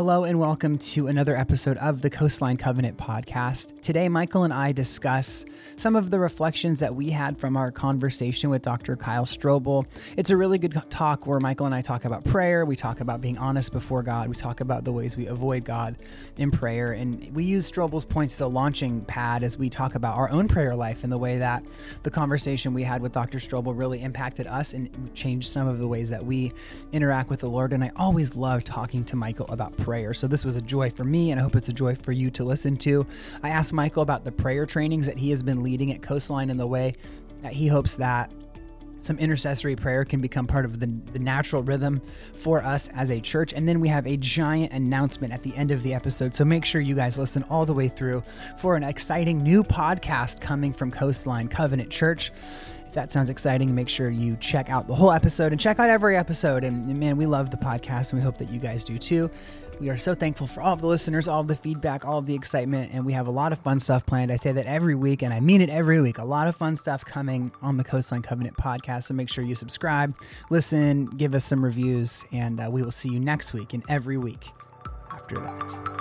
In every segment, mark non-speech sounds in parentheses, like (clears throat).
Hello and welcome to another episode of the Coastline Covenant podcast. Today, Michael and I discuss some of the reflections that we had from our conversation with Dr. Kyle Strobel. It's a really good talk where Michael and I talk about prayer, we talk about being honest before God, we talk about the ways we avoid God in prayer, and we use Strobel's points as a launching pad as we talk about our own prayer life and the way that the conversation we had with Dr. Strobel really impacted us and changed some of the ways that we interact with the Lord. And I always love talking to Michael about prayer. So this was a joy for me, and I hope it's a joy for you to listen to. I asked Michael about the prayer trainings that he has been leading at Coastline and the way that he hopes that some intercessory prayer can become part of the, the natural rhythm for us as a church. And then we have a giant announcement at the end of the episode. So make sure you guys listen all the way through for an exciting new podcast coming from Coastline Covenant Church. If that sounds exciting, make sure you check out the whole episode and check out every episode. And, and man, we love the podcast and we hope that you guys do too. We are so thankful for all of the listeners, all of the feedback, all of the excitement, and we have a lot of fun stuff planned. I say that every week, and I mean it every week. A lot of fun stuff coming on the Coastline Covenant podcast. So make sure you subscribe, listen, give us some reviews, and uh, we will see you next week and every week after that.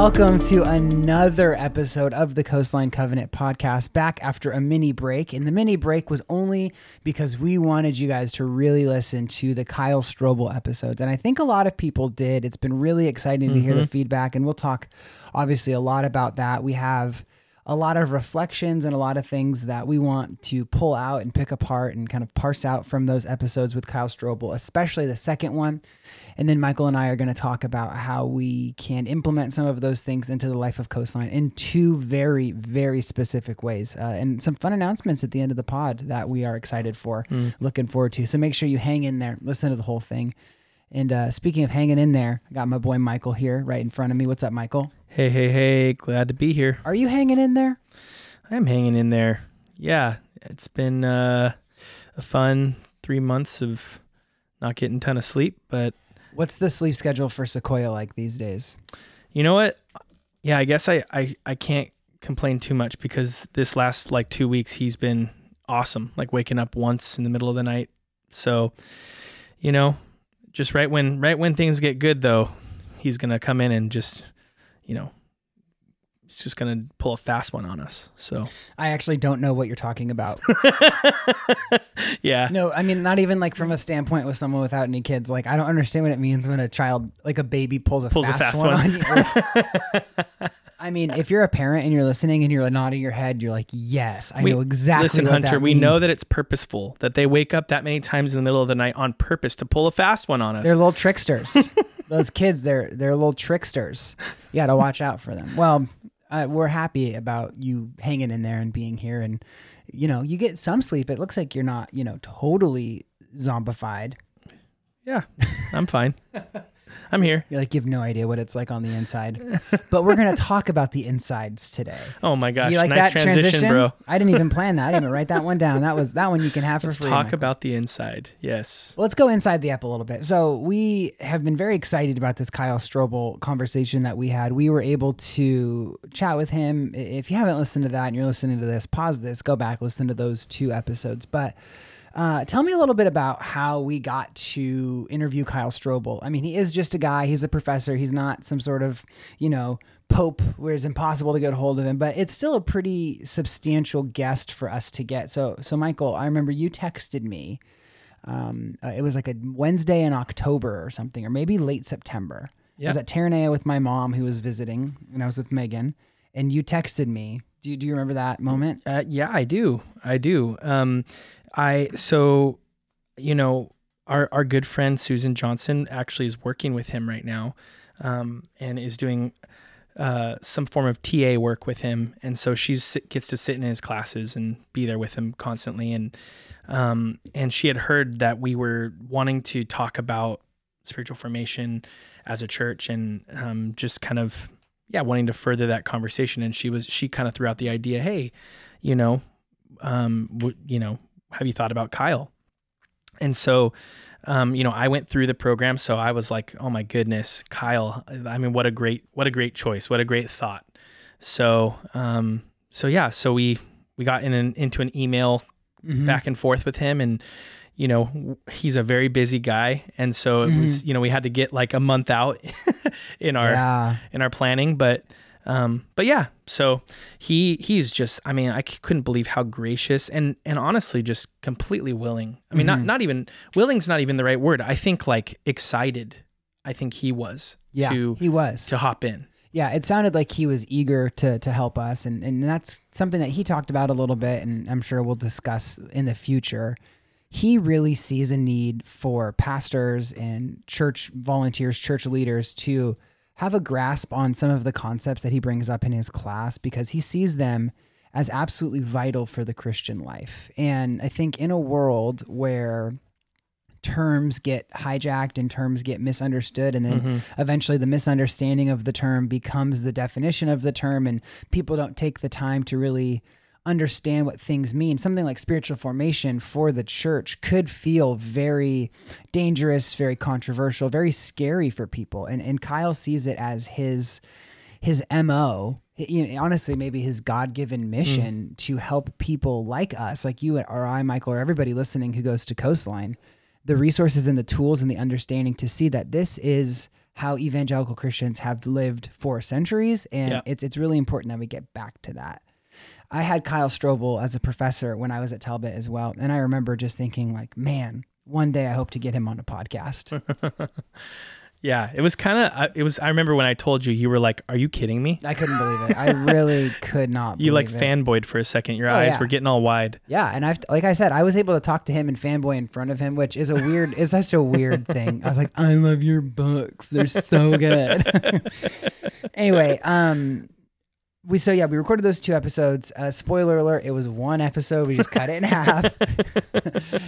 Welcome to another episode of the Coastline Covenant podcast. Back after a mini break. And the mini break was only because we wanted you guys to really listen to the Kyle Strobel episodes. And I think a lot of people did. It's been really exciting to hear the mm-hmm. feedback. And we'll talk, obviously, a lot about that. We have a lot of reflections and a lot of things that we want to pull out and pick apart and kind of parse out from those episodes with Kyle Strobel, especially the second one. And then Michael and I are going to talk about how we can implement some of those things into the life of Coastline in two very, very specific ways. Uh, and some fun announcements at the end of the pod that we are excited for, looking forward to. So make sure you hang in there, listen to the whole thing. And uh, speaking of hanging in there, I got my boy Michael here right in front of me. What's up, Michael? Hey, hey, hey, glad to be here. Are you hanging in there? I'm hanging in there. Yeah, it's been uh, a fun three months of not getting a ton of sleep, but What's the sleep schedule for Sequoia like these days? you know what? Yeah, I guess I, I, I can't complain too much because this last like two weeks he's been awesome, like waking up once in the middle of the night. So, you know, just right when right when things get good though, he's gonna come in and just, you know, he's just gonna pull a fast one on us. So I actually don't know what you're talking about. (laughs) yeah. no, I mean, not even like from a standpoint with someone without any kids. Like, I don't understand what it means when a child, like a baby, pulls a, Pulls a fast, fast one, one. on you. (laughs) I mean, if you're a parent and you're listening and you're nodding your head, you're like, yes, I We- know exactly Listen, Hunter, we means. know that it's purposeful, that they wake up that many times in the middle of the night on purpose to pull a fast one on us. They're little tricksters. (laughs) Those kids, they're they're little tricksters. You got to watch out for them. Well, uh, we're happy about you hanging in there and being here, and you know, you get some sleep. It looks like you're not, you know, totally zombified. yeah, I'm fine. (laughs) I'm here. You're like you have no idea what it's like on the inside. but we're gonna (laughs) talk about the insides today. Oh my gosh, you like nice that transition, bro. I didn't even plan that. I didn't even write that one down. That was that one you can have for Let's free. talk Michael. about the inside. Yes. Let's go inside the app a little bit. So we have been very excited about this Kyle Strobel conversation that we had. We were able to chat with him. If you haven't listened to that and you're listening to this, pause this, go back, listen to those two episodes. But uh, tell me a little bit about how we got to interview Kyle Strobel. I mean, he is just a guy. He's a professor. He's not some sort of, you know, pope where it's impossible to get a hold of him. But it's still a pretty substantial guest for us to get. So, so Michael, I remember you texted me um, uh, it was like a Wednesday in October or something, or maybe late September. I was at Terranea with my mom who was visiting, and I was with Megan, and you texted me. Do you, do you remember that moment? Uh, yeah, I do. I do. Um, I so, you know, our our good friend Susan Johnson actually is working with him right now, um, and is doing uh, some form of TA work with him, and so she gets to sit in his classes and be there with him constantly, and um, and she had heard that we were wanting to talk about spiritual formation as a church, and um, just kind of yeah, wanting to further that conversation, and she was she kind of threw out the idea, hey, you know, um, w- you know, have you thought about Kyle? And so, um, you know, I went through the program, so I was like, oh my goodness, Kyle. I mean, what a great, what a great choice, what a great thought. So, um, so yeah, so we we got in an, into an email Mhm. back and forth with him and you know he's a very busy guy and so it was you know we had to get like a month out (laughs) in our yeah. in our planning but um but yeah so he he's just i mean I couldn't believe how gracious and and honestly just completely willing i mean not not even willing's not even the right word i think like excited i think he was Yeah. to he was. to hop in Yeah, it sounded like he was eager to to help us, and and that's something that he talked about a little bit, and I'm sure we'll discuss in the future. He really sees a need for pastors and church volunteers, church leaders to have a grasp on some of the concepts that he brings up in his class because he sees them as absolutely vital for the Christian life. And I think in a world where terms get hijacked and terms get misunderstood and then mm-hmm. eventually the misunderstanding of the term becomes the definition of the term and people don't take the time to really understand what things mean. Something like spiritual formation for the church could feel very dangerous very controversial very scary for people. And and Kyle sees it as his his mo you know, honestly maybe his god-given hmm. mission to help people like us like you or i michael or everybody listening who goes to coastline the resources and the tools and the understanding to see that this is how evangelical christians have lived for centuries. And Yeah. it's it's really important that we get back to that i had kyle strobel as a professor when i was at talbot as well and i remember just thinking like man one day i hope to get him on a podcast (laughs) yeah it was kind of it was i remember when i told you you were like are you kidding me i couldn't believe it i really (laughs) could not you like it. fanboyed for a second your Oh, eyes yeah. were getting all wide Yeah, and I've like I said, I was able to talk to him and fanboy in front of him, which is a weird, is such a weird thing. I was like, I love your books; they're so good. (laughs) anyway, um, we so yeah, we recorded those two episodes. Uh, spoiler alert: it was one episode. We just cut it in half.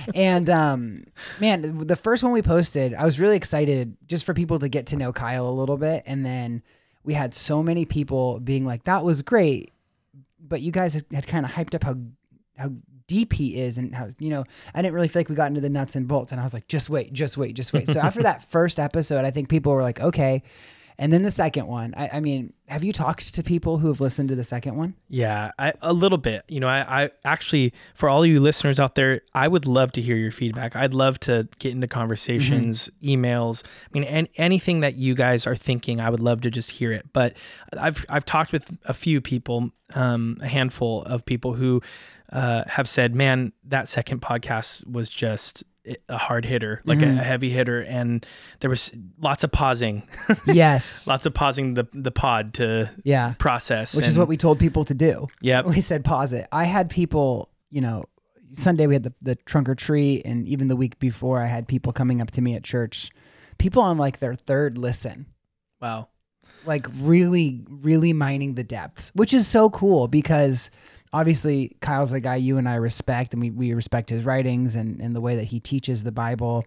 (laughs) and um, man, the first one we posted, I was really excited just for people to get to know Kyle a little bit, and then we had so many people being like, "That was great." but you guys had- had kind of hyped up how how deep he is and how you know I didn't really feel like we got into the nuts and bolts and I was like just wait just wait just wait so after (laughs) that first episode I think people were like okay and then the second one I, I mean have you talked to people who have listened to the second one Yeah, I, a little bit. You know, I, I actually, for all you listeners out there, I would love to hear your feedback. I'd love to get into conversations, emails. I mean, an, anything that you guys are thinking, I would love to just hear it. But I've I've talked with a few people, um, a handful of people who uh, have said, "Man, that second podcast was just." A hard hitter like a, mm-hmm. a heavy hitter and there was lots of pausing. (laughs) Yes. Lots of pausing the the pod to yeah. process which is what we told people to do. Yep. We said pause it. I had people you know Sunday we had the, the trunk or treat and even the week before I had people coming up to me at church. People on like their third listen. Wow. Like really really mining the depths which is so cool because obviously kyle's a guy you and i respect and we, we respect his writings and, and the way that he teaches the bible.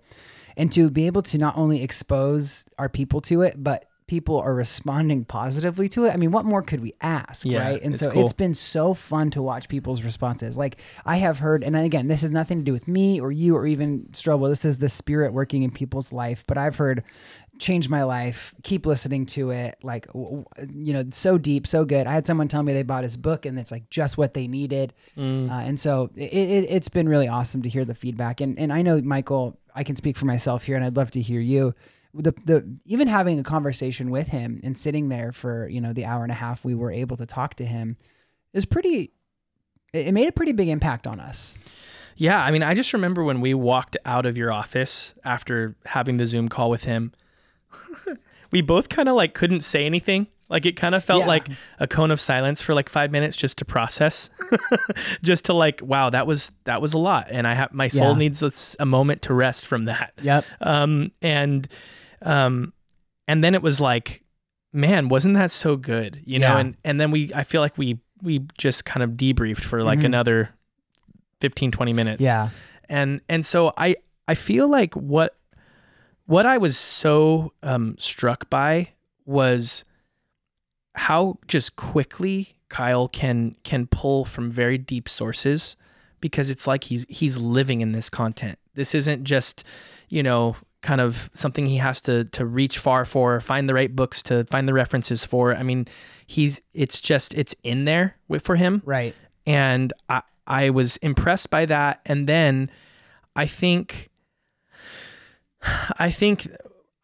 And to be able to not only expose our people to it but people are responding positively to it. I mean what more could we ask Yeah, right? And it's so cool. it's been so fun to watch people's responses. Like i have heard and again this has nothing to do with me or you or even strobel. This is the spirit working in people's life. But i've heard changed my life. Keep listening to it. Like, you know, so deep, so good. I had someone tell me they bought his book and it's like just what they needed. Mm. Uh, and so it, it, it's been really awesome to hear the feedback. And, and I know, Michael, I can speak for myself here and I'd love to hear you. The, the even having a conversation with him and sitting there for you know the hour and a half we were able to talk to him is pretty it it made a pretty big impact on us Yeah, I mean, I just remember when we walked out of your office after having the Zoom call with him, (laughs) we both kind of like couldn't say anything. Like it kind of felt Yeah. like a cone of silence for like 5 minutes just to process. (laughs) just to like, wow, that was that was a lot and I have my soul Yeah. needs a, moment to rest from that. yep Um and um and then it was like, man, wasn't that so good? You know, and and then we I feel like we we just kind of debriefed for like Mhm. another 15 20 minutes yeah and and so i i feel like what what i was so um struck by was how just quickly kyle can can pull from very deep sources because it's like he's he's living in this content. This isn't just you know kind of something he has to to reach far for find the right books to find the references for. I mean he's it's just it's in there with for him. Right. And I I was impressed by that. And then I think I think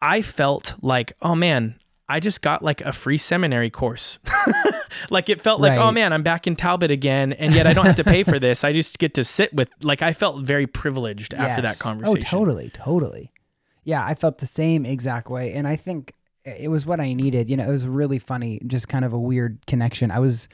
I felt like, oh man, I just got like a free seminary course. (laughs) like it felt like, oh man, I'm back in Talbot again, and yet I don't have to pay for this. I just get to sit with. Like I felt very privileged after that oh, conversation. Oh, totally, totally. Yeah, I felt the same exact way, and I think it was what I needed. You know, it was really funny, just kind of a weird connection. I was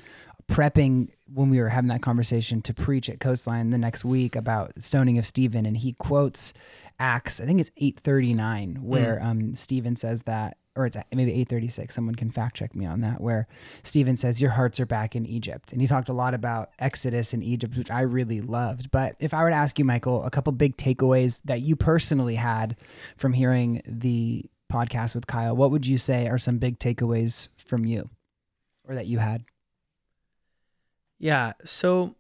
prepping when we were having that conversation to preach at Coastline the next week about stoning of Stephen, and he quotes Acts. I think it's eight thirty nine, where um, Stephen says that. Or it's maybe 836. Someone can fact check me on that. Where Stephen says, Your hearts are back in Egypt. And he talked a lot about Exodus in Egypt, which I really loved. But if I were to ask you, Michael, a couple big takeaways that you personally had from hearing the podcast with Kyle, what would you say are some big takeaways from you or that you had? Yeah. So,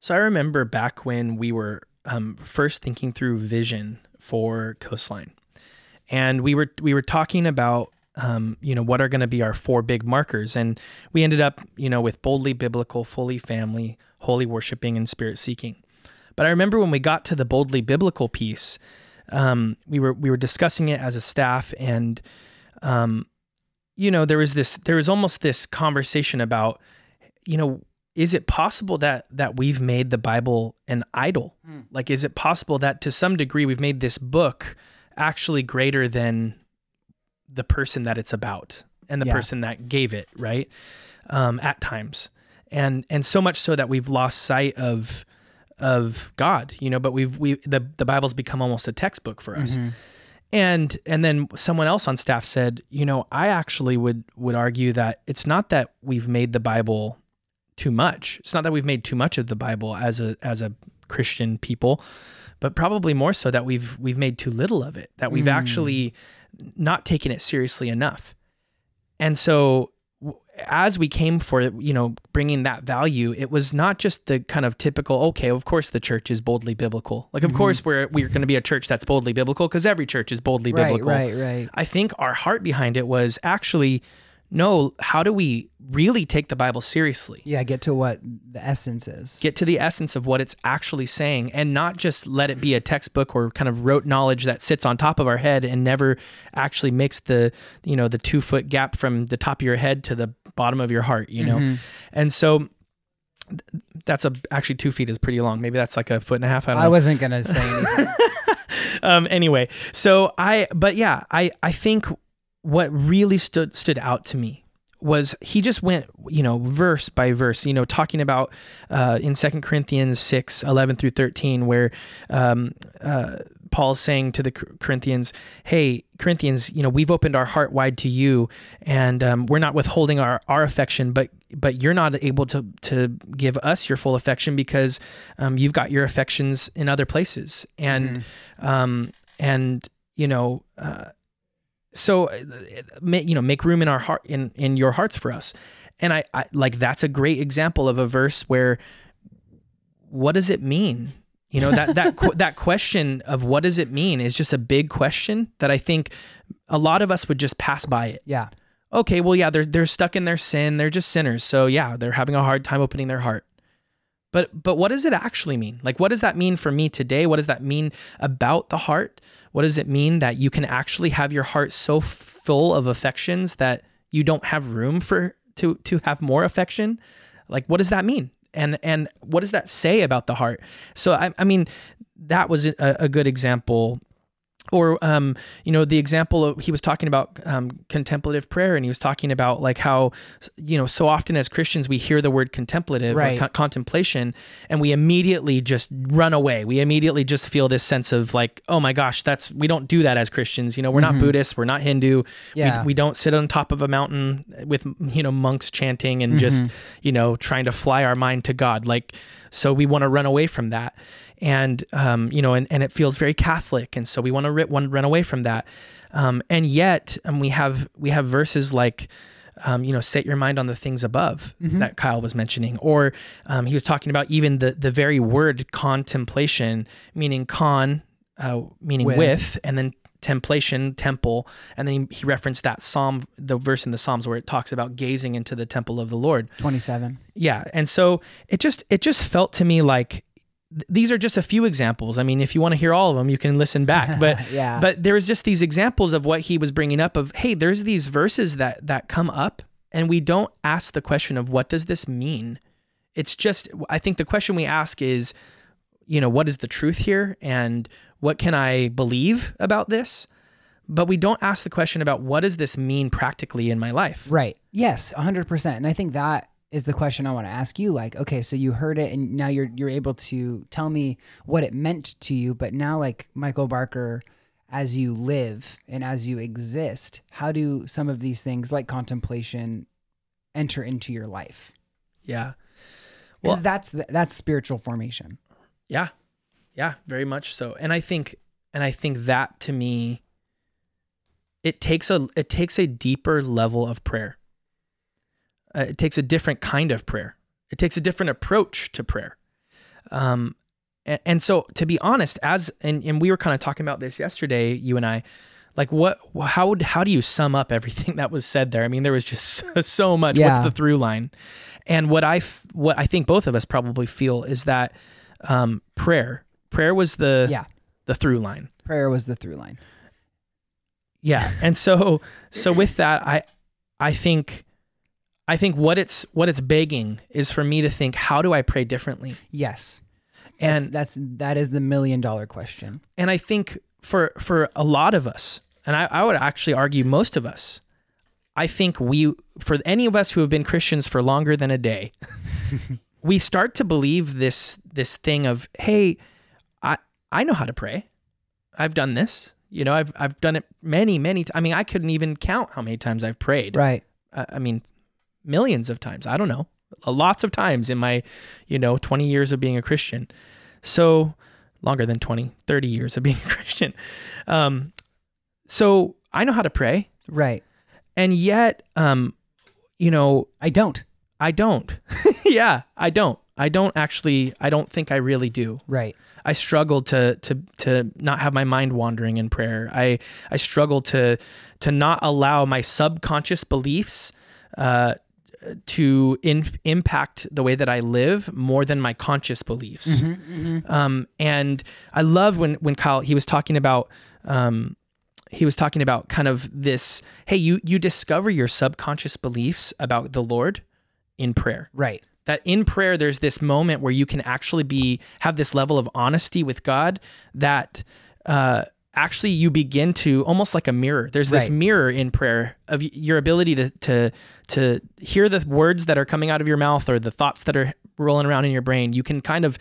so I remember back when we were um, first thinking through vision for Coastline, and we were we were talking about um, you know what are going to be our four big markers, and we ended up you know with boldly biblical, fully family, holy worshiping, and spirit seeking. But I remember when we got to the boldly biblical piece, um, we were we were discussing it as a staff, and um, you know there was this there was almost this conversation about you know is it possible that that we've made the bible an idol Mm. like is it possible that to some degree we've made this book actually greater than the person that it's about and the Yeah. person that gave it right um, at times and and so much so that we've lost sight of of god you know but we've we the, the bible's become almost a textbook for us Mhm. and and then someone else on staff said, you know, I actually would would argue that it's not that we've made the Bible too much. It's not that we've made too much of the Bible as a as a Christian people, but probably more so that we've we've made too little of it. That we've Mm. actually not taken it seriously enough. And so as we came for you know bringing that value it was not just the kind of typical okay of course the church is boldly biblical like of Mhm. course we're we're going to be a church that's boldly biblical because every church is boldly Right, biblical right, right. I think our heart behind it was actually no, how do we really take the Bible seriously? Yeah, get to what the essence is. Get to the essence of what it's actually saying and not just let it be a textbook or kind of rote knowledge that sits on top of our head and never actually makes the, you know, the two foot gap from the top of your head to the bottom of your heart, you know? Mhm. And so that's a, actually two feet is pretty long. Maybe that's like a foot and a half. I I wasn't gonna say (laughs) anything. um anyway so i but yeah i i think what really stood stood out to me was he just went you know verse by verse you know talking about uh in second corinthians 6 11 through 13 where um uh paul's saying to the corinthians hey corinthians you know we've opened our heart wide to you and um, we're not withholding our our affection but but you're not able to to give us your full affection because um, you've got your affections in other places. And um, and you know, uh, so uh, you know, make room in our heart in in your hearts for us. And I, I like that's a great example of a verse where what does it mean? You know that that (laughs) qu- that question of what does it mean is just a big question that I think a lot of us would just pass by it. Yeah. Okay, well, yeah, they're they're stuck in their sin. They're just sinners. So yeah, they're having a hard time opening their heart. But but what does it actually mean? Like what does that mean for me today? What does that mean about the heart? What does it mean that you can actually have your heart so full of affections that you don't have room for to to have more affection? Like what does that mean? And and what does that say about the heart? So I I mean that was a, a good example or um, you know the example of he was talking about um, contemplative prayer and he was talking about like how you know so often as christians we hear the word contemplative Right. contemplation and we immediately just run away. We immediately just feel this sense of like oh my gosh that's we don't do that as christians. You know we're not buddhists we're not hindu. Yeah. we, we don't sit on top of a mountain with you know monks chanting and just you know trying to fly our mind to god. Like so we want to run away from that and um, you know and, and it feels very catholic and so we want to want run away from that um, and yet um, we have we have verses like um, you know set your mind on the things above that kyle was mentioning or um, he was talking about even the the very word contemplation meaning con uh, meaning With. with. and then templation temple and then he, he referenced that psalm the verse in the psalms where it talks about gazing into the temple of the lord 27. yeah and so it just it just felt to me like these are just a few examples i mean if you want to hear all of them you can listen back but (laughs) Yeah. but there's just these examples of what he was bringing up of hey there's these verses that that come up and we don't ask the question of what does this mean it's just i think the question we ask is you know what is the truth here and what can i believe about this but we don't ask the question about what does this mean practically in my life Right. Yes, 100%. And I think that is the question I want to ask you like okay, so you heard it and now you're you're able to tell me what it meant to you, but now like Michael Barker as you live and as you exist, how do some of these things like contemplation enter into your life? yeah Cuz Well- that's the, that's spiritual formation. Yeah. Yeah, very much so. And I think and I think that to me it takes a it takes a deeper level of prayer. Uh, it takes a different kind of prayer. It takes a different approach to prayer. Um and, and so to be honest as and, and we were kind of talking about this yesterday you and I like what how would how do you sum up everything (laughs) that was said there? I mean there was just so much Yeah. what's the through line? And what I f- what I think both of us probably feel is that um, prayer. Prayer was the Yeah. the through line. Prayer was the through line. Yeah, and so so with that, I I think I think what it's what it's begging is for me to think, how do I pray differently? Yes. And That's, that's that is the million dollar question. and I think for for a lot of us, and I, I would actually argue most of us, I think we for any of us who have been Christians for longer than a day, (laughs) we start to believe this this thing of, hey, I I know how to pray. I've done this. You know, I've I've done it many, many times. I mean, I couldn't even count how many times I've prayed. Right. I, I mean, millions of times. I don't know. Lots of times in my, you know, 20 years of being a Christian. So longer than 20, 30 years of (laughs) being a Christian. Um, so I know how to pray. Right. And yet, um, you know, I don't. I don't. (laughs) yeah, I don't. I don't actually, I don't think I really do. Right. I struggle to to to not have my mind wandering in prayer. I I struggle to to not allow my subconscious beliefs uh, to in, impact the way that I live more than my conscious beliefs. Um, and I love when when Kyle he was talking about. Um, he was talking about kind of this hey you you discover your subconscious beliefs about the lord in prayer Right. that in prayer there's this moment where you can actually be have this level of honesty with God that uh, actually you begin to almost like a mirror. There's this Right. mirror in prayer of your ability to to to hear the words that are coming out of your mouth or the thoughts that are rolling around in your brain. You can kind of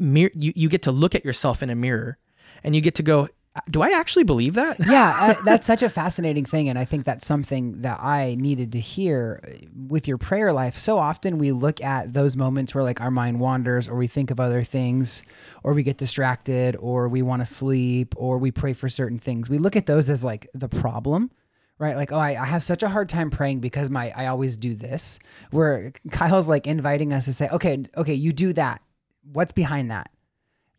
mirror. You you get to look at yourself in a mirror, and you get to go. Do I actually believe that? yeah, uh, that's such a fascinating thing. And I think that's something that I needed to hear uh, with your prayer life. So often we look at those moments where like our mind wanders or we think of other things or we get distracted or we want to sleep or we pray for certain things. We look at those as like the problem. Right, like oh, I, I have such a hard time praying because my I always do this. Where Kyle's like inviting us to say, okay, okay, you do that. What's behind that?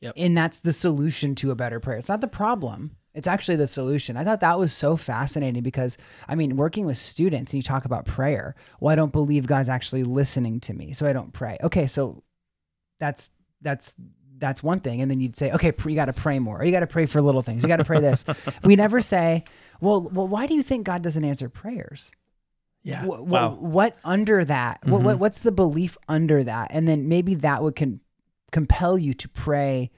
Yep. And that's the solution to a better prayer. It's not the problem. It's actually the solution. I thought that was so fascinating because I mean, working with students and you talk about prayer. Well, I don't believe God's actually listening to me, so I don't pray. Okay, so that's that's that's one thing. And then you'd say, okay, you got to pray more. Or you got to pray for little things. You got to pray this. (laughs) we never say, well, well, why do you think God doesn't answer prayers? Yeah. Wh- wow. What under that? What, what what's the belief under that? And then maybe that would can compel you to pray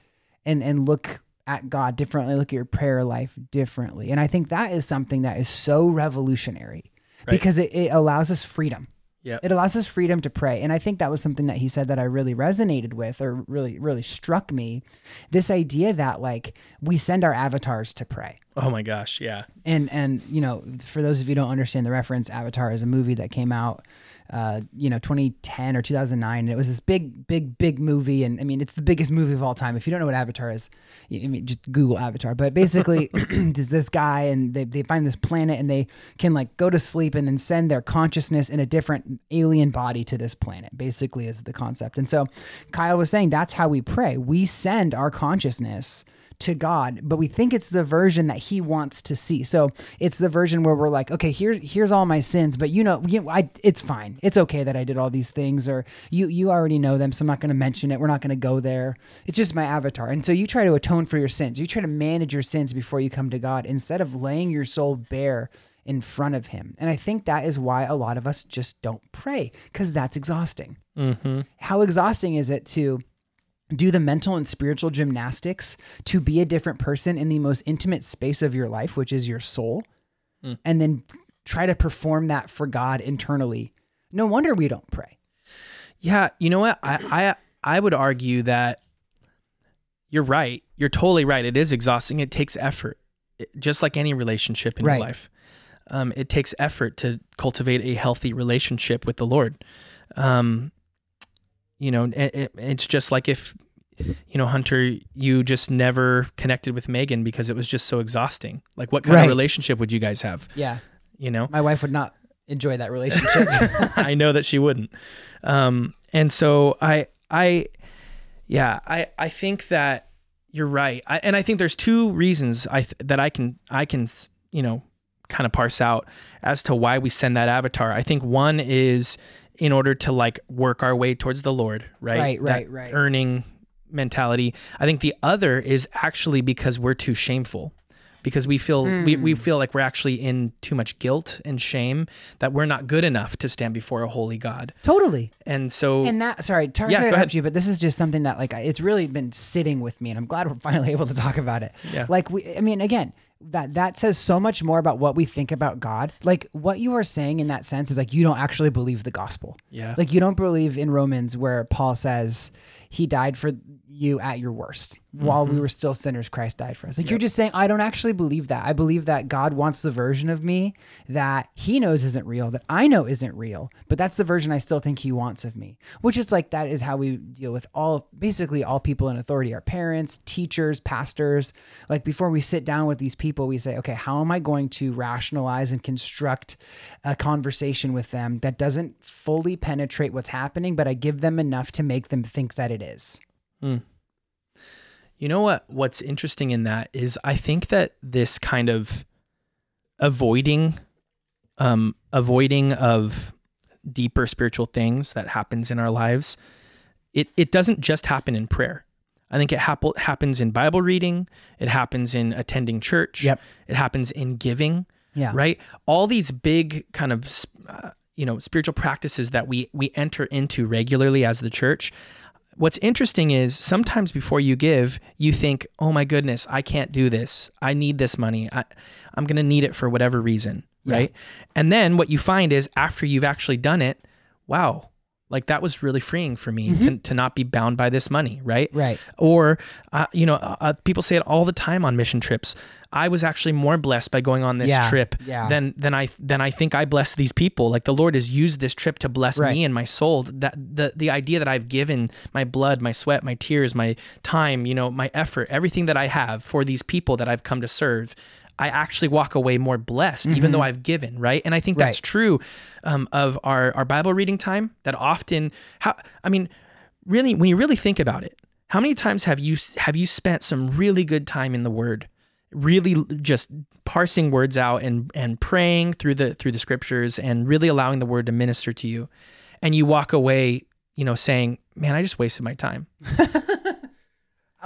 and and look at God differently, look at your prayer life differently. And I think that is something that is so revolutionary Right. because it, it allows us freedom. Yep. It allows us freedom to pray. And I think that was something that he said that I really resonated with or really, really struck me. This idea that like we send our avatars to pray. Oh my gosh. Yeah. And and you know, for those of you who don't understand the reference, Avatar is a movie that came out, uh, you know, 2010 or 2009, and it was this big, big, big movie. And I mean, it's the biggest movie of all time. If you don't know what Avatar is, you- I mean, just Google Avatar. But basically, (laughs) (clears throat) there's this guy, and they they find this planet, and they can like go to sleep and then send their consciousness in a different alien body to this planet. Basically, is the concept. And so, Kyle was saying that's how we pray. We send our consciousness to God, but we think it's the version that He wants to see. So it's the version where we're like, okay, here, here's all my sins, but you know, you, I, it's fine. It's okay that I did all these things, or you, you already know them, so I'm not going to mention it. We're not going to go there. It's just my avatar. And so you try to atone for your sins. You try to manage your sins before you come to God instead of laying your soul bare in front of Him. And I think that is why a lot of us just don't pray because that's exhausting. Mm-hmm. How exhausting is it to do the mental and spiritual gymnastics to be a different person in the most intimate space of your life, which is your soul, Mm. and then try to perform that for God internally? No wonder we don't pray. Yeah, you know what? I I I would argue that you're right. You're totally right. It is exhausting. It takes effort, It- just like any relationship in Right. your life. Um, it takes effort to cultivate a healthy relationship with the Lord. Um, you know, it, it, it's just like if you know Hunter, you just never connected with Megan because it was just so exhausting. Like, what kind Right. of relationship would you guys have? Yeah. You know, My wife would not enjoy that relationship. (laughs) I know that she wouldn't. Um, and so I, I, yeah, I, I think that you're right. I, and I think there's two reasons I th- that I can, I can, you know, kind of parse out as to why we send that avatar. I think one is in order to like work our way towards the Lord, right? Right, right, That right. Earning mentality. I think the other is actually because we're too shameful. Because we feel we, we Hmm. feel like we're actually in too much guilt and shame that we're not good enough to stand before a holy God. totally. And so And that, sorry, sorry Yeah, to interrupt you, but this is just something that like it's really been sitting with me, and I'm glad we're finally (laughs) able to talk about it. Yeah. Like we, I mean, again, that that says so much more about what we think about God. Like what you are saying in that sense is like you don't actually believe the gospel. Yeah. Like you don't believe in Romans where Paul says he died for you at your worst. While Mm-hmm. we were still sinners, Christ died for us. Like you're just saying, I don't actually believe that. I believe that God wants the version of me that he knows isn't real, that I know isn't real, but that's the version I still think he wants of me. Which is like that is how we deal with all basically all people in authority, our parents, teachers, pastors. Like before we sit down with these people, we say, okay, how am I going to rationalize and construct a conversation with them that doesn't fully penetrate what's happening, but I give them enough to make them think that it is. You know what what's interesting in that is I think that this kind of avoiding um avoiding of deeper spiritual things that happens in our lives it it doesn't just happen in prayer. I think it happen, happens in Bible reading, it happens in attending church, Yep. it happens in giving, Yeah. right? All these big kind of uh, you know spiritual practices that we we enter into regularly as the church. What's interesting is sometimes before you give, you think, "Oh my goodness, I can't do this. I need this money. I, I'm going to need it for whatever reason." Yeah. Right? And then what you find is after you've actually done it, wow, like that was really freeing for me to, to not be bound by this money, right? Right. Or, uh, you know, uh, uh, people say it all the time on mission trips. I was actually more blessed by going on this Yeah, trip yeah. than than I than I think I bless these people. Like the Lord has used this trip to bless Right. me and my soul. That the the idea that I've given my blood, my sweat, my tears, my time, you know, my effort, everything that I have for these people that I've come to serve. I actually walk away more blessed, even though I've given, right? And I think that's Mm-hmm. Right. true um, of our our Bible reading time. That often, how I mean, really, when you really think about it, how many times have you have you spent some really good time in the Word, really just parsing words out and and praying through the through the Scriptures and really allowing the Word to minister to you, and you walk away, you know, saying, "Man, I just wasted my time." (laughs)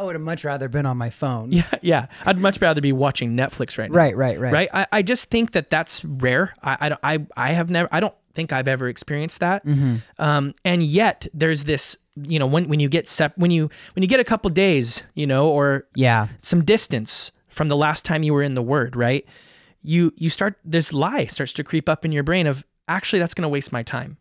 I would have much rather been on my phone. Yeah, yeah. I'd much rather be watching Netflix right now. Right, right, right. right? I, I just think that that's rare. I, I, don't- I, I have never, I don't think I've ever experienced that. Mm-hmm. Um, and yet there's this, you know, when, when you get sep- when you, when you get a couple days, you know, or Yeah. some distance from the last time you were in the word, right? You, you start, this lie starts to creep up in your brain of actually that's going to waste my time.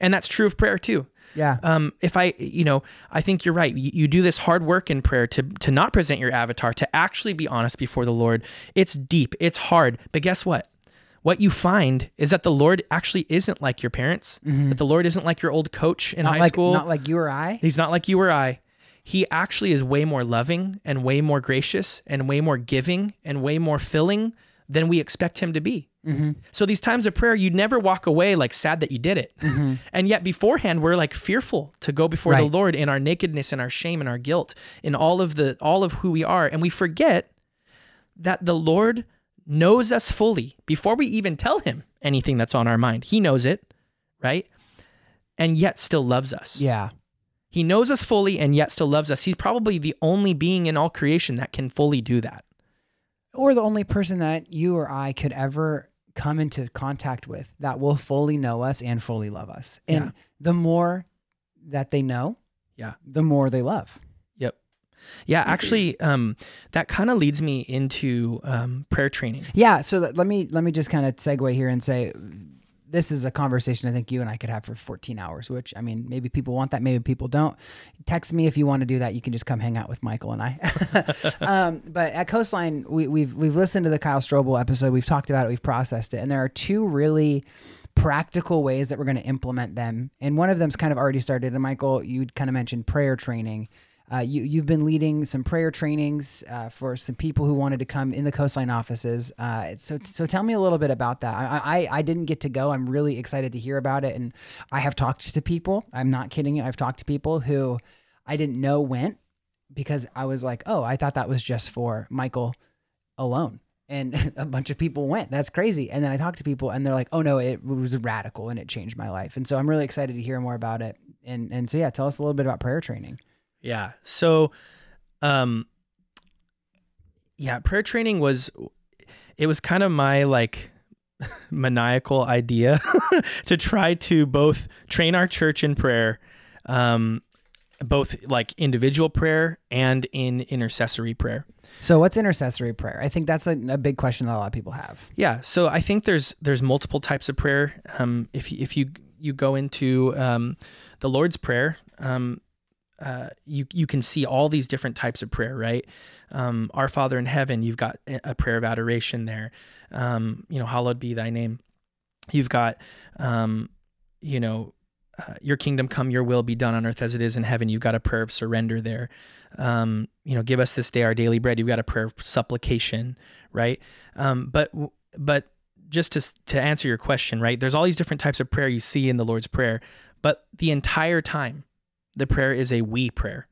And that's true of prayer too. Yeah. Um, if I, you know, I think you're right. You, you do this hard work in prayer to to not present your avatar, to actually be honest before the Lord. It's deep, it's hard, but guess what? What you find is that the Lord actually isn't like your parents. That the Lord isn't like your old coach in not high like school. not like you or I. He's not like you or I. He actually is way more loving and way more gracious and way more giving and way more filling than we expect him to be. Mm-hmm. So these times of prayer, you'd never walk away like sad that you did it. Mm-hmm. And yet beforehand, we're like fearful to go before the Lord in our nakedness and our shame and our guilt in all of the all of who we are. And we forget that the Lord knows us fully before we even tell him anything that's on our mind. He knows it, right? And yet still loves us. Yeah. He knows us fully and yet still loves us. He's probably the only being in all creation that can fully do that. Or the only person that you or I could ever come into contact with that will fully know us and fully love us. And Yeah. the more that they know, Yeah. the more they love. Yep. Yeah, actually, um, that kind of leads me into um, prayer training. Yeah. So let me let me just kind of segue here and say this is a conversation I think you and I could have for 14 hours. Which I mean, maybe people want that, maybe people don't. Text me if you want to do that. You can just come hang out with Michael and I. (laughs) um, but at Coastline, we, we've we've listened to the Kyle Strobel episode. We've talked about it. We've processed it, and there are two really practical ways that we're going to implement them. And one of them's kind of already started. And Michael, you kind of mentioned prayer training. Uh, you you've been leading some prayer trainings uh, for some people who wanted to come in the coastline offices. Uh, so so tell me a little bit about that. I, I I didn't get to go. I'm really excited to hear about it, and I have talked to people. I'm not kidding you. I've talked to people who I didn't know went because I was like, oh, I thought that was just for Michael alone. And (laughs) a bunch of people went. That's crazy. And then I talked to people and they're like, oh no, it was radical and it changed my life. And so I'm really excited to hear more about it. And and so yeah, tell us a little bit about prayer training. Yeah. So, um, yeah, prayer training was, it was kind of my like (laughs) maniacal idea (laughs) to try to both train our church in prayer, um, both like individual prayer and in intercessory prayer. So what's intercessory prayer? I think that's a, a big question that a lot of people have. Yeah, so I think there's there's multiple types of prayer. Um, if you, if you you go into um, the Lord's prayer, um, uh, you you can see all these different types of prayer, right? Um, Our Father in heaven, you've got a prayer of adoration there. Um, you know, hallowed be Thy name. You've got, um, you know, uh, Your kingdom come, Your will be done on earth as it is in heaven. You've got a prayer of surrender there. Um, you know, give us this day our daily bread. You've got a prayer of supplication, right? Um, but but just to to answer your question, right? There's all these different types of prayer you see in the Lord's prayer, but the entire time, the prayer is a we prayer,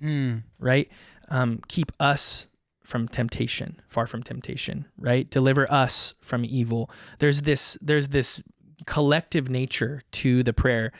Hmm. right? Um, keep us from temptation, far from temptation, right? Deliver us from evil. There's this there's this collective nature to the prayer,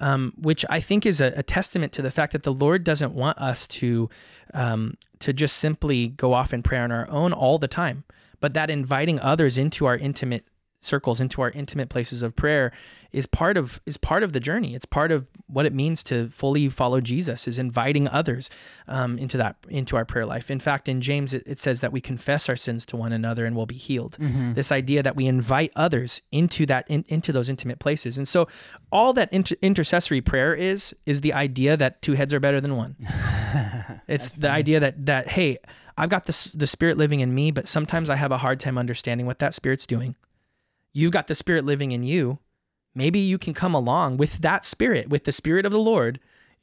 um, which I think is a, a testament to the fact that the Lord doesn't want us to um, to just simply go off in prayer on our own all the time, but that inviting others into our intimate circles, into our intimate places of prayer, is part of is part of the journey. It's part of what it means to fully follow Jesus. Is inviting others um, into that into our prayer life. In fact, in James it, it says that we confess our sins to one another and we'll be healed. This idea that we invite others into that in, into those intimate places. And so, all that inter- intercessory prayer is is the idea that two heads are better than one. (laughs) it's the idea that that hey, I've got this the spirit living in me, but sometimes I have a hard time understanding what that spirit's doing. You've got the spirit living in you. Maybe you can come along with that spirit, with the spirit of the Lord,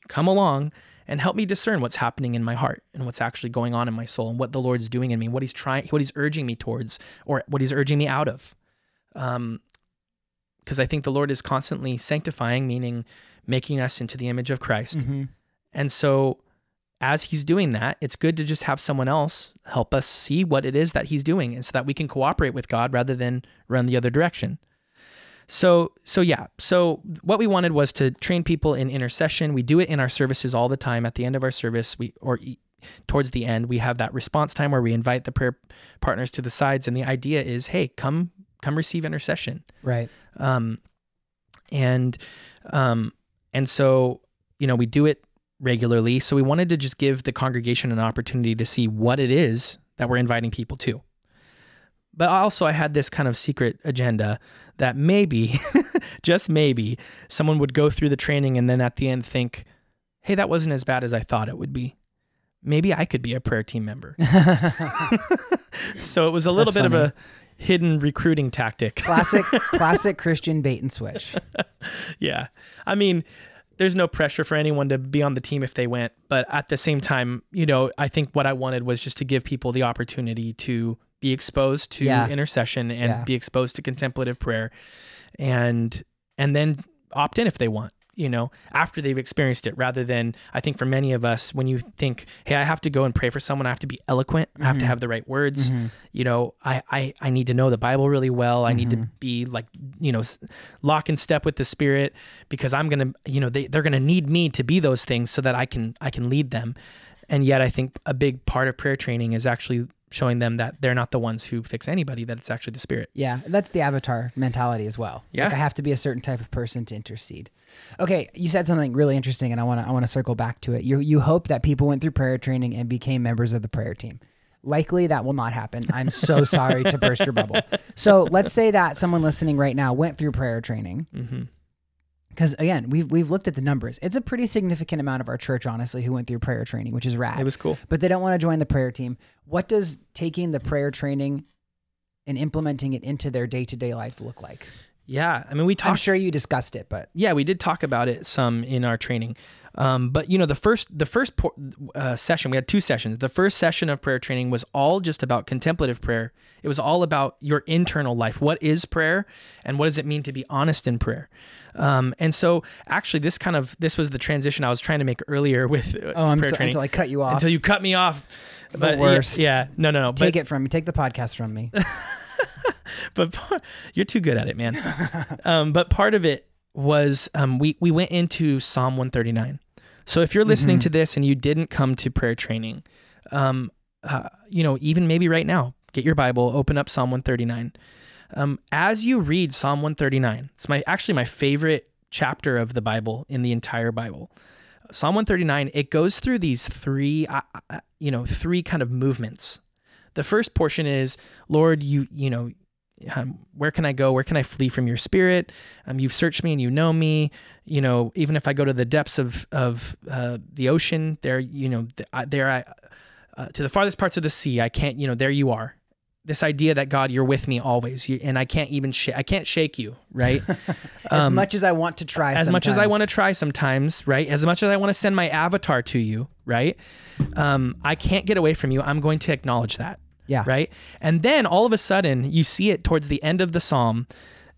come along and help me discern what's happening in my heart and what's actually going on in my soul and what the Lord's doing in me, what he's trying, what he's urging me towards or what he's urging me out of. Um, because I think the Lord is constantly sanctifying, meaning making us into the image of Christ. Mm-hmm. And so, as he's doing that, it's good to just have someone else help us see what it is that he's doing, and so that we can cooperate with God rather than run the other direction. So, so yeah. So what we wanted was to train people in intercession. We do it in our services all the time. At the end of our service, we or e- towards the end, we have that response time where we invite the prayer partners to the sides, and the idea is, hey, come, come receive intercession Right. um, and um, and so you know we do it regularly. So we wanted to just give the congregation an opportunity to see what it is that we're inviting people to. But also, I had this kind of secret agenda that maybe, (laughs) just maybe, someone would go through the training and then at the end think, "Hey, that wasn't as bad as I thought it would be." Maybe I could be a prayer team member. (laughs) (laughs) so it was a little That's bit funny. of a hidden recruiting tactic. classic classic Christian bait and switch. yeah. I mean, there's no pressure for anyone to be on the team if they went, but at the same time, you know, I think what I wanted was just to give people the opportunity to be exposed to Yeah. intercession and Yeah. be exposed to contemplative prayer and and then opt in if they want you know after they've experienced it rather than i think for many of us when you think hey i have to go and pray for someone i have to be eloquent i have to Mhm. have the right words Mhm. you know I, I i need to know the bible really well i need to Mhm. be like you know lock in step with the spirit because i'm gonna you know they, they're gonna need me to be those things so that i can i can lead them and yet i think a big part of prayer training is actually showing them that they're not the ones who fix anybody that it's actually the spirit Yeah, that's the avatar mentality as well. Yeah. Like I have to be a certain type of person to intercede. Okay, you said something really interesting and I want to I want to circle back to it. You you hope that people went through prayer training and became members of the prayer team. Likely that will not happen. I'm so (laughs) sorry to burst your bubble. So, let's say that someone listening right now went through prayer training mm-hmm. Because again, we've we've looked at the numbers. It's a pretty significant amount of our church honestly who went through prayer training, which is rad. it was cool but they don't want to join the prayer team. What does taking the prayer training and implementing it into their day-to-day life look like? yeah i mean we talked. I'm sure you discussed it, but yeah, we did talk about it some in our training. Um, but you know, the first the first por- uh, session we had two sessions. The first session of prayer training was all just about contemplative prayer. It was all about your internal life. What is prayer, and what does it mean to be honest in prayer? Um, and so, actually, this kind of this was the transition I was trying to make earlier with uh, oh, I'm prayer so, training until I cut you off. until you cut me off. But yeah- Yeah, no, no, no. take but, it from me. Take the podcast from me. (laughs) but par- you're too good at it, man. (laughs) um, but part of it was um, we we went into Psalm 139. So if you're listening Mhm. to this and you didn't come to prayer training, um, uh, you know, even maybe right now, get your Bible, open up Psalm 139. Um, as you read Psalm 139, it's my actually my favorite chapter of the Bible in the entire Bible. Psalm 139, it goes through these three, uh, uh, you know, three kind of movements. The first portion is, Lord, you, you know, um, where can I go? Where can I flee from your spirit? Um, you've searched me and you know me. You know, even if I go to the depths of of uh, the ocean, there, you know, th- I- there I uh, to the farthest parts of the sea, I can't. You know, there you are. This idea that God, you're with me always, you, and I can't even sh- I can't shake you, right? (laughs) as Um, much as I want to try, as much as I want to try sometimes, right? As much as I want to send my avatar to you, right? Um, I can't get away from you. I'm going to acknowledge that Yeah. right? And then all of a sudden, you see it towards the end of the psalm.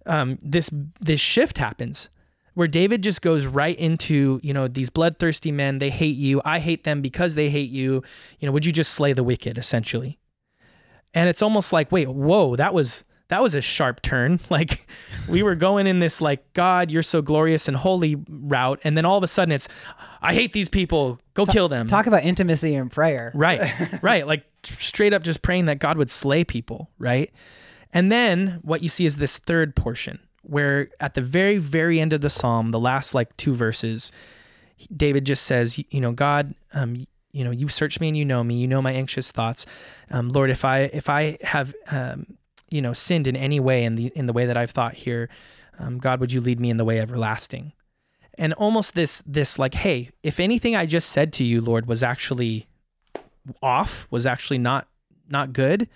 Um, this this shift happens where David just goes right into you know these bloodthirsty men. They hate you. I hate them because they hate you. You know, would you just slay the wicked essentially? And it's almost like, wait, whoa, that was that was a sharp turn. (laughs) Like we were going in this like God, you're so glorious and holy route, and then all of a sudden it's, I hate these people. Go kill them. Talk about intimacy and prayer. (laughs) Right, right. Like straight up just praying that God would slay people, right? And then what you see is this third portion where at the very, very end of the psalm, the last like two verses, David just says, you- you know, God, um, you know, you've searched me and you know me, you know my anxious thoughts. Um, Lord, if I if I have um, you know sinned in any way in the in the way that I've thought here, um, God, would you lead me in the way everlasting? And almost this this like, hey, if anything I just said to you, Lord, was actually off, was actually not not good,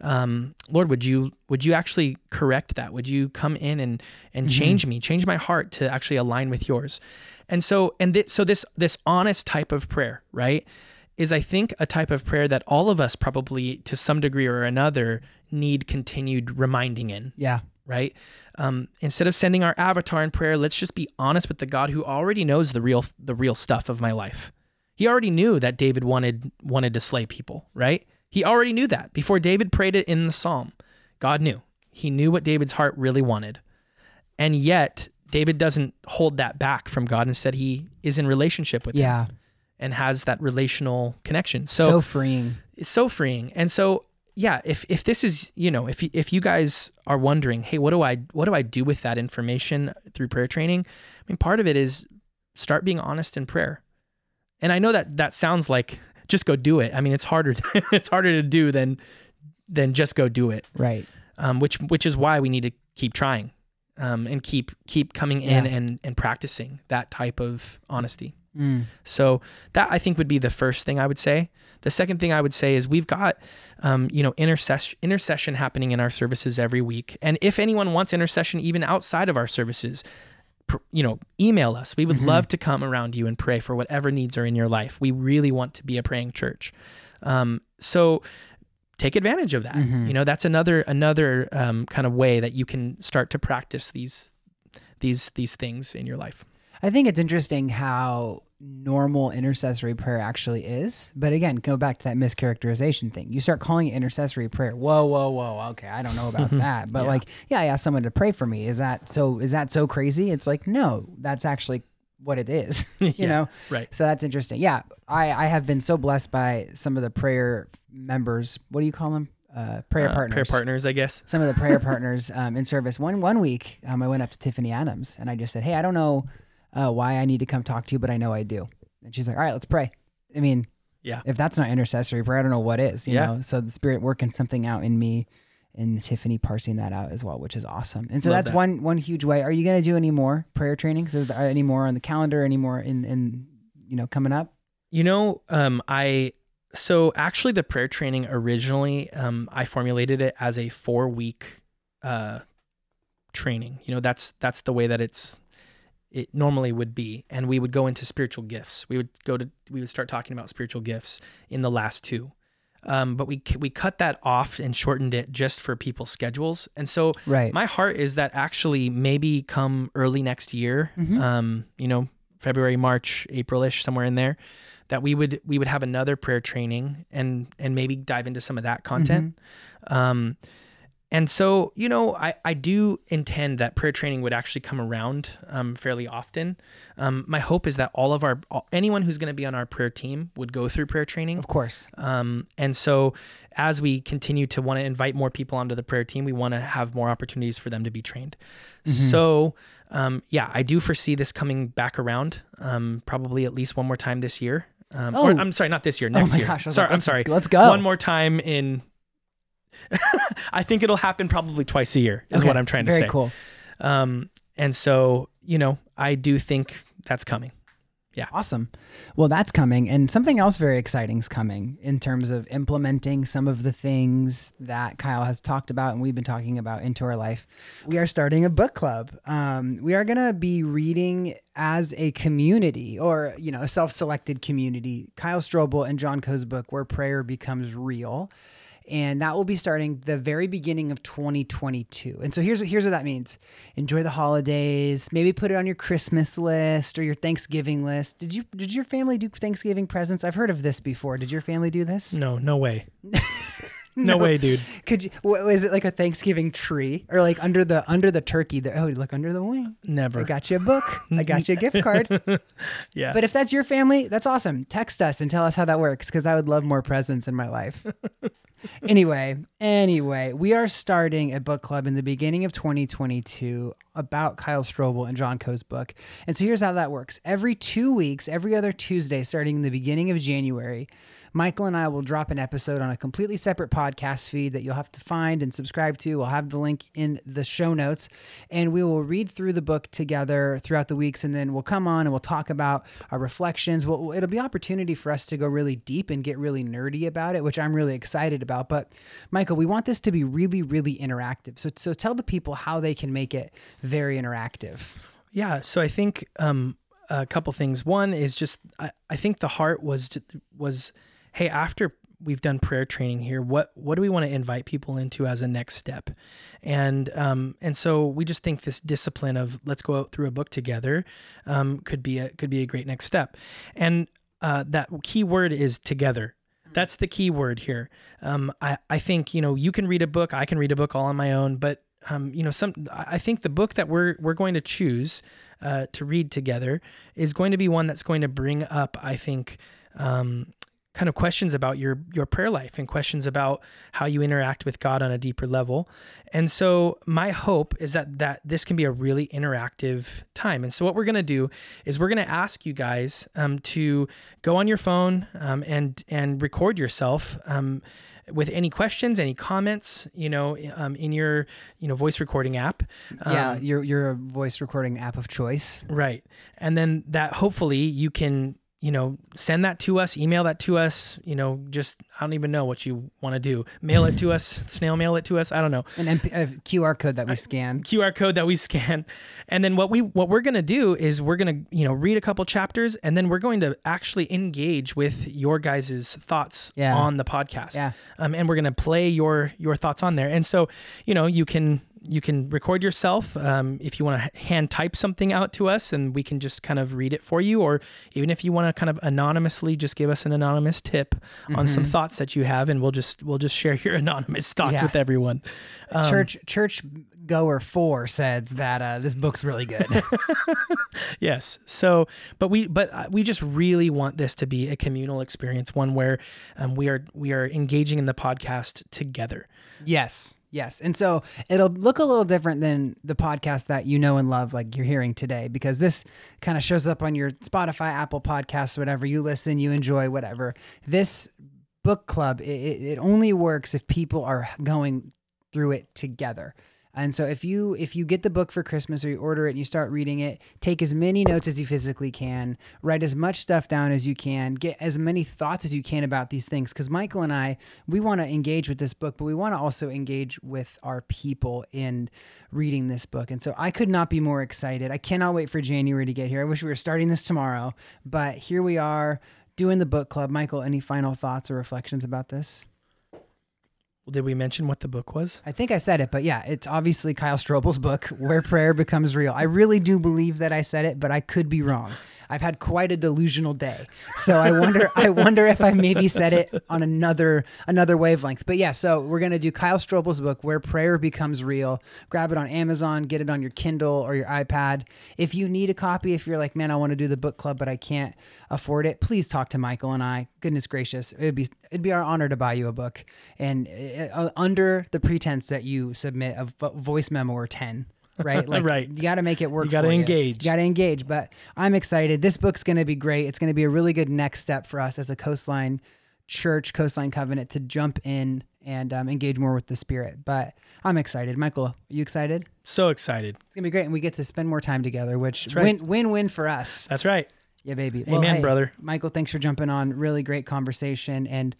um, Lord, would you would you actually correct that? Would you come in and and Mhm. change me, change my heart to actually align with yours? And so and th- so this this honest type of prayer, right, is I think a type of prayer that all of us probably to some degree or another need continued reminding in Yeah. right? Um, instead of sending our avatar in prayer, let's just be honest with the God who already knows the real the real stuff of my life. He already knew that David wanted wanted to slay people, right? He already knew that before David prayed it in the psalm. God knew. He knew what David's heart really wanted. And yet, David doesn't hold that back from God. Instead, he is in relationship with him Yeah. and has that relational connection. So, so freeing. it's so freeing. And so yeah, if if this is, you know, if you- if you guys are wondering, hey, what do I what do I do with that information through prayer training? I mean, part of it is start being honest in prayer. And I know that that sounds like just go do it. I mean, it's harder (laughs) it's harder to do than than just go do it. Right. Um, which which is why we need to keep trying. Um, and keep keep coming in Yeah. and and practicing that type of honesty. Mm. So that I think would be the first thing I would say. The second thing I would say is we've got, um, you know, intercession intercession happening in our services every week, and if anyone wants intercession even outside of our services, pr- you know, email us. We would Mhm. love to come around you and pray for whatever needs are in your life. We really want to be a praying church. Um, so take advantage of that. Mhm. You know, that's another another um, kind of way that you can start to practice these these these things in your life. I think it's interesting how normal intercessory prayer actually is. But again, go back to that mischaracterization thing. You start calling it intercessory prayer. Whoa, whoa, whoa. Okay, I don't know about (laughs) that. But Yeah. like, yeah, I asked someone to pray for me. Is that so is that so crazy? It's like, no, that's actually what it is. (laughs) you Yeah, know? right. So that's interesting. Yeah. I, I have been so blessed by some of the prayer members. What do you call them? Uh, prayer Uh, partners prayer partners, I guess. some of the prayer (laughs) partners um, in service. One one week, um, I went up to Tiffany Adams and I just said, "Hey, I don't know uh, why I need to come talk to you, but I know I do." And she's like, "All right, let's pray." I mean, Yeah. if that's not intercessory prayer, I don't know what is. You Yeah. know, so the Spirit working something out in me, and Tiffany parsing that out as well, which is awesome. And so Love that's that. one one huge way. Are you going to do any more prayer trainings? Is there any more on the calendar? Any more in in you know coming up? You know, um, I so actually the prayer training originally, um, I formulated it as a four week uh, training. You know, that's that's the way that it's it normally would be, and we would go into spiritual gifts. We would go to we would start talking about spiritual gifts in the last two. Um, but we we cut that off and shortened it just for people's schedules, and so Right. my heart is that actually maybe come early next year, Mhm. um, you know, February, March, April-ish, somewhere in there, that we would we would have another prayer training and and maybe dive into some of that content. Um, and so, you know, I, I do intend that prayer training would actually come around um, fairly often. Um, my hope is that all of our all- anyone who's going to be on our prayer team would go through prayer training. Of course. Um, and so, as we continue to want to invite more people onto the prayer team, we want to have more opportunities for them to be trained. Mm-hmm. So, um, yeah, I do foresee this coming back around, um, probably at least one more time this year. Um, or Oh. I'm sorry, not this year, next my year. gosh, sorry, like, I'm sorry. let's go. One more time in. (laughs) I think it'll happen probably twice a year. Is Okay, what I'm trying to Very say. cool. Um, and so you know, I do think that's coming. Yeah. Awesome. Well, that's coming. And something else very exciting is coming in terms of implementing some of the things that Kyle has talked about and we've been talking about into our life. We are starting a book club. Um, we are going to be reading as a community or, you know, a self selected community, Kyle Strobel and John Coe's book, Where Prayer Becomes Real. And that will be starting the very beginning of 2022. And so here's what here's what that means. Enjoy the holidays. Maybe put it on your Christmas list or your Thanksgiving list. Did you did your family do Thanksgiving presents? I've heard of this before. Did your family do this? No, no way. (laughs) (laughs) no, way, dude. Could you? What, was it like a Thanksgiving tree or like under the under the turkey? The, oh, look under the wing. Never. I got you a book. I got you a gift card. (laughs) yeah. But if that's your family, that's awesome. Text us and tell us how that works because I would love more presents in my life. (laughs) anyway, anyway, we are starting a book club in the beginning of 2022 about Kyle Strobel and John Coe's book. And so here's how that works. Every two weeks, every other Tuesday, starting in the beginning of January, Michael and I will drop an episode on a completely separate podcast feed that you'll have to find and subscribe to. We'll have the link in the show notes, and we will read through the book together throughout the weeks, and then we'll come on and we'll talk about our reflections. We'll, it'll be opportunity for us to go really deep and get really nerdy about it, which I'm really excited about. But Michael, we want this to be really, really interactive. So, so tell the people how they can make it very interactive. Yeah, so I think um, a couple things. One is just I, I think the heart was was hey after we've done prayer training here, what what do we want to invite people into as a next step? And um, and so we just think this discipline of let's go out through a book together um, could be a could be a great next step. And uh, that key word is together. That's the key word here. Um, I, I think, you know, you can read a book, I can read a book all on my own, but um, you know, some I I think the book that we're we're going to choose uh, to read together is going to be one that's going to bring up, I think, um, kind of questions about your your prayer life and questions about how you interact with God on a deeper level. And so my hope is that that this can be a really interactive time. And so what we're going to do is we're going to ask you guys um, to go on your phone um, and and record yourself. Um, with any questions, any comments, you know, um, in your, you know, voice recording app. yeah, Um, your your voice recording app of choice. Right. And then that hopefully you can you know, send that to us, email that to us, you know, just, I don't even know what you want to do. Mail it to us, (laughs) snail mail it to us. I don't know. An MP, a QR code that we scan. QR code that we (laughs) scan. And then what we, what we're going to do is we're going to, you know, read a couple chapters and then we're going to actually engage with your guys' thoughts Yeah. on the podcast. Yeah. Um, and we're going to play your, your thoughts on there. And so, you know, you can, you can record yourself um, if you want to hand type something out to us and we can just kind of read it for you or even if you want to kind of anonymously just give us an anonymous tip on some thoughts that you have and we'll just we'll just share (laughs) your anonymous thoughts Yeah. with everyone. Um, church church goer four says that uh, this book's really good. (laughs) (laughs) yes. So but we but uh, we just really want this to be a communal experience one where um, we are we are engaging in the podcast together. Yes, yes, and so it'll look a little different than the podcast that you know and love, like you're hearing today, because this kind of shows up on your Spotify, Apple Podcasts, whatever you listen, you enjoy, whatever. This book club, it, it only works if people are going through it together. And so if you if you get the book for Christmas or you order it and you start reading it, take as many notes as you physically can, write as much stuff down as you can, get as many thoughts as you can about these things cuz Michael and I, we want to engage with this book, but we want to also engage with our people in reading this book. And so I could not be more excited. I cannot wait for January to get here. I wish we were starting this tomorrow, but here we are doing the book club. Michael, any final thoughts or reflections about this? Did we mention what the book was I think I said it, but yeah, it's obviously Kyle Strobel's book, Where Prayer Becomes Real. I really do believe that I said it, but I could be wrong. I've had quite a delusional day, so I wonder. I wonder if I maybe said it on another another wavelength. But yeah, so we're gonna do Kyle Strobel's book, Where Prayer Becomes Real. Grab it on Amazon, get it on your Kindle or your iPad. If you need a copy, if you're like, man, I want to do the book club, but I can't afford it, please talk to Michael and I. Goodness gracious, it'd be it'd be our honor to buy you a book, and uh, under the pretense that you submit a vo- voice memo or ten. Right, (laughs) like Right. you got to make it work. You gotta engage. You got to engage. But I'm excited. This book's going to be great. It's going to be a really good next step for us as a Coastline Church, Coastline Covenant, to jump in and um, engage more with the Spirit. But I'm excited. Michael, are you excited? so excited It's gonna be great, and we get to spend more time together, which right. win win win for us. that's right Yeah, baby. Amen, brother. Michael, thanks for jumping on. Really great conversation. And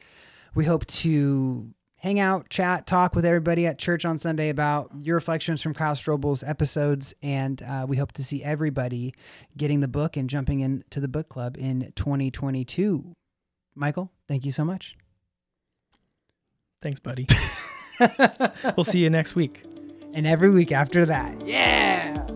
we hope to hang out, chat, talk with everybody at church on Sunday about your reflections from Kyle Strobel's episodes. And uh, we hope to see everybody getting the book and jumping into the book club in 2022. Michael, thank you so much. thanks buddy (laughs) we'll see you next week And every week after that. Yeah.